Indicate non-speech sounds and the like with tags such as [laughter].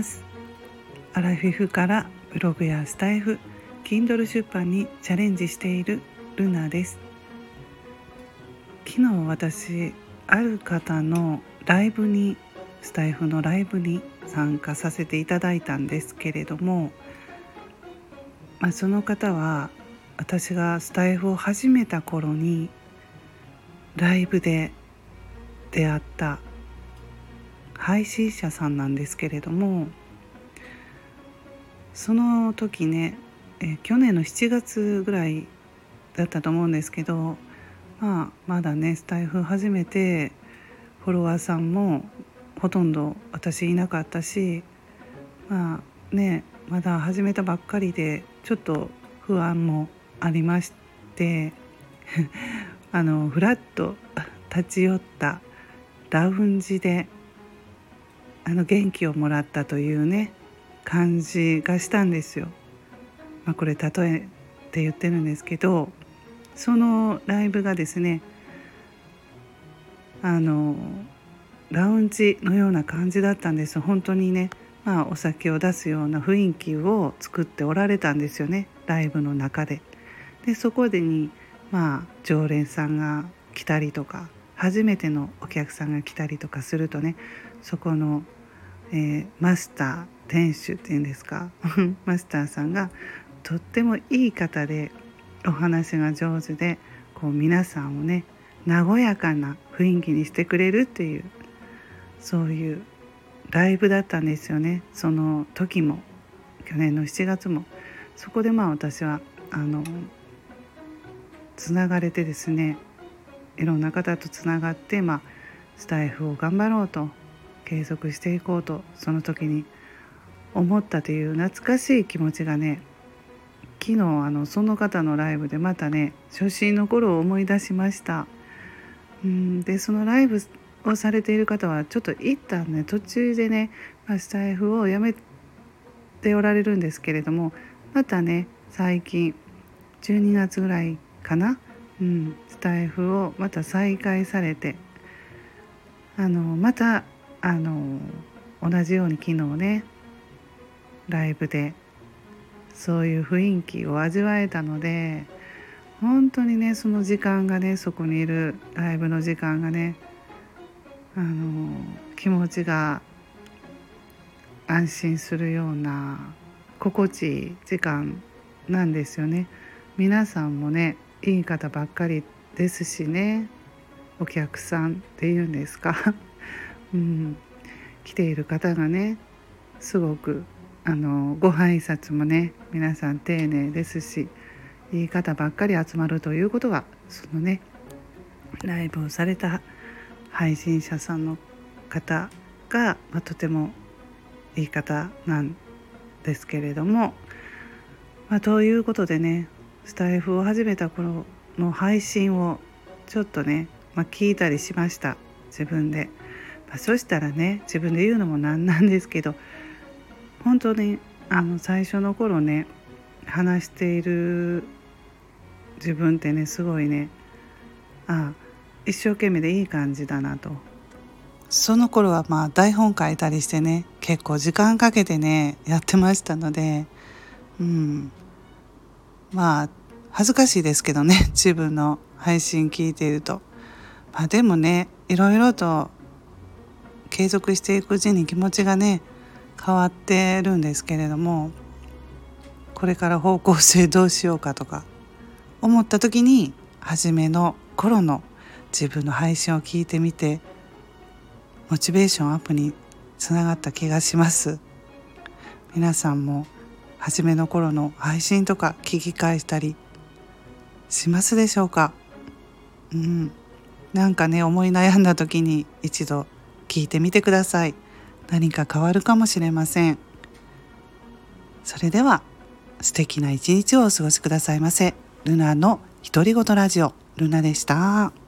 ます。アラフィフからブログやスタイフ Kindle 出版にチャレンジしているルナです。昨日私ある方のライブにスタイフのライブに参加させていただいたんですけれども、まあ、その方は私がスタイフを始めた頃にライブで出会った配信者さんなんですけれどもその時ねえ去年の7月ぐらいだったと思うんですけど、まあ、まだねスタイフ始めてフォロワーさんもほとんど私いなかったしまあねまだ始めたばっかりでちょっと不安もありまして [laughs] あのふらっと立ち寄ったラウンジであの元気をもらったというね感じがしたんですよ。まあ、これ例えって言ってるんですけどそのライブがですねあのラウンジのような感じだったんです本当にね、まあ、お酒を出すような雰囲気を作っておられたんですよねライブの中で。でそこでに、まあ、常連さんが来たりとか初めてのお客さんが来たりとかするとねそこの、えー、マスター店主っていうんですか？[laughs] マスターさんがとってもいい方でお話が上手でこう皆さんをね和やかな雰囲気にしてくれるっていうそういうライブだったんですよね。その時も去年の7月も。そこでまあ私はあのつながれてですねいろんな方とつながって、まあ、スタイフを頑張ろうと継続していこうとその時に思ったという懐かしい気持ちがね昨日あのその方のライブでまたね初心の頃を思い出しました。うんでそのライブをされている方はちょっと一旦ね途中でね、まあ、スタイフをやめておられるんですけれどもまたね最近12月ぐらいかな、うん、スタイフをまた再開されてあのまたあの同じように昨日ねライブでそういう雰囲気を味わえたので本当にねその時間がねそこにいるライブの時間がねあの気持ちが安心するような心地いい時間なんですよね。皆さんもねいい方ばっかりですしねお客さんっていうんですか、[laughs] うん、来ている方がねすごくあのご挨拶もね皆さん丁寧ですしいい方ばっかり集まるということはそのねライブをされた配信者さんの方が、まあ、とてもいい方なんですけれども、まあ、ということでねスタイフを始めた頃の配信をちょっとね、まあ、聞いたりしました自分で、まあ、そしたらね自分で言うのもなんなんですけど本当にあの最初の頃ね話している自分ってねすごいねあ一生懸命でいい感じだなと。その頃はまあ台本書いたりしてね結構時間かけてねやってましたのでうん。まあ恥ずかしいですけどね [laughs] 自分の配信聞いていると。まあでもねいろいろと継続していくうちに気持ちがね変わってるんですけれどもこれから方向性どうしようかとか思った時に初めの頃の自分の配信を聞いてみてモチベーションアップにつながった気がします。皆さんも初めの頃の配信とか聞き返したりしますでしょうか？うん。なんかね思い悩んだ時に一度聞いてみてください。何か変わるかもしれませんそれでは素敵な一日をお過ごしくださいませルナの独り言ラジオルナでした。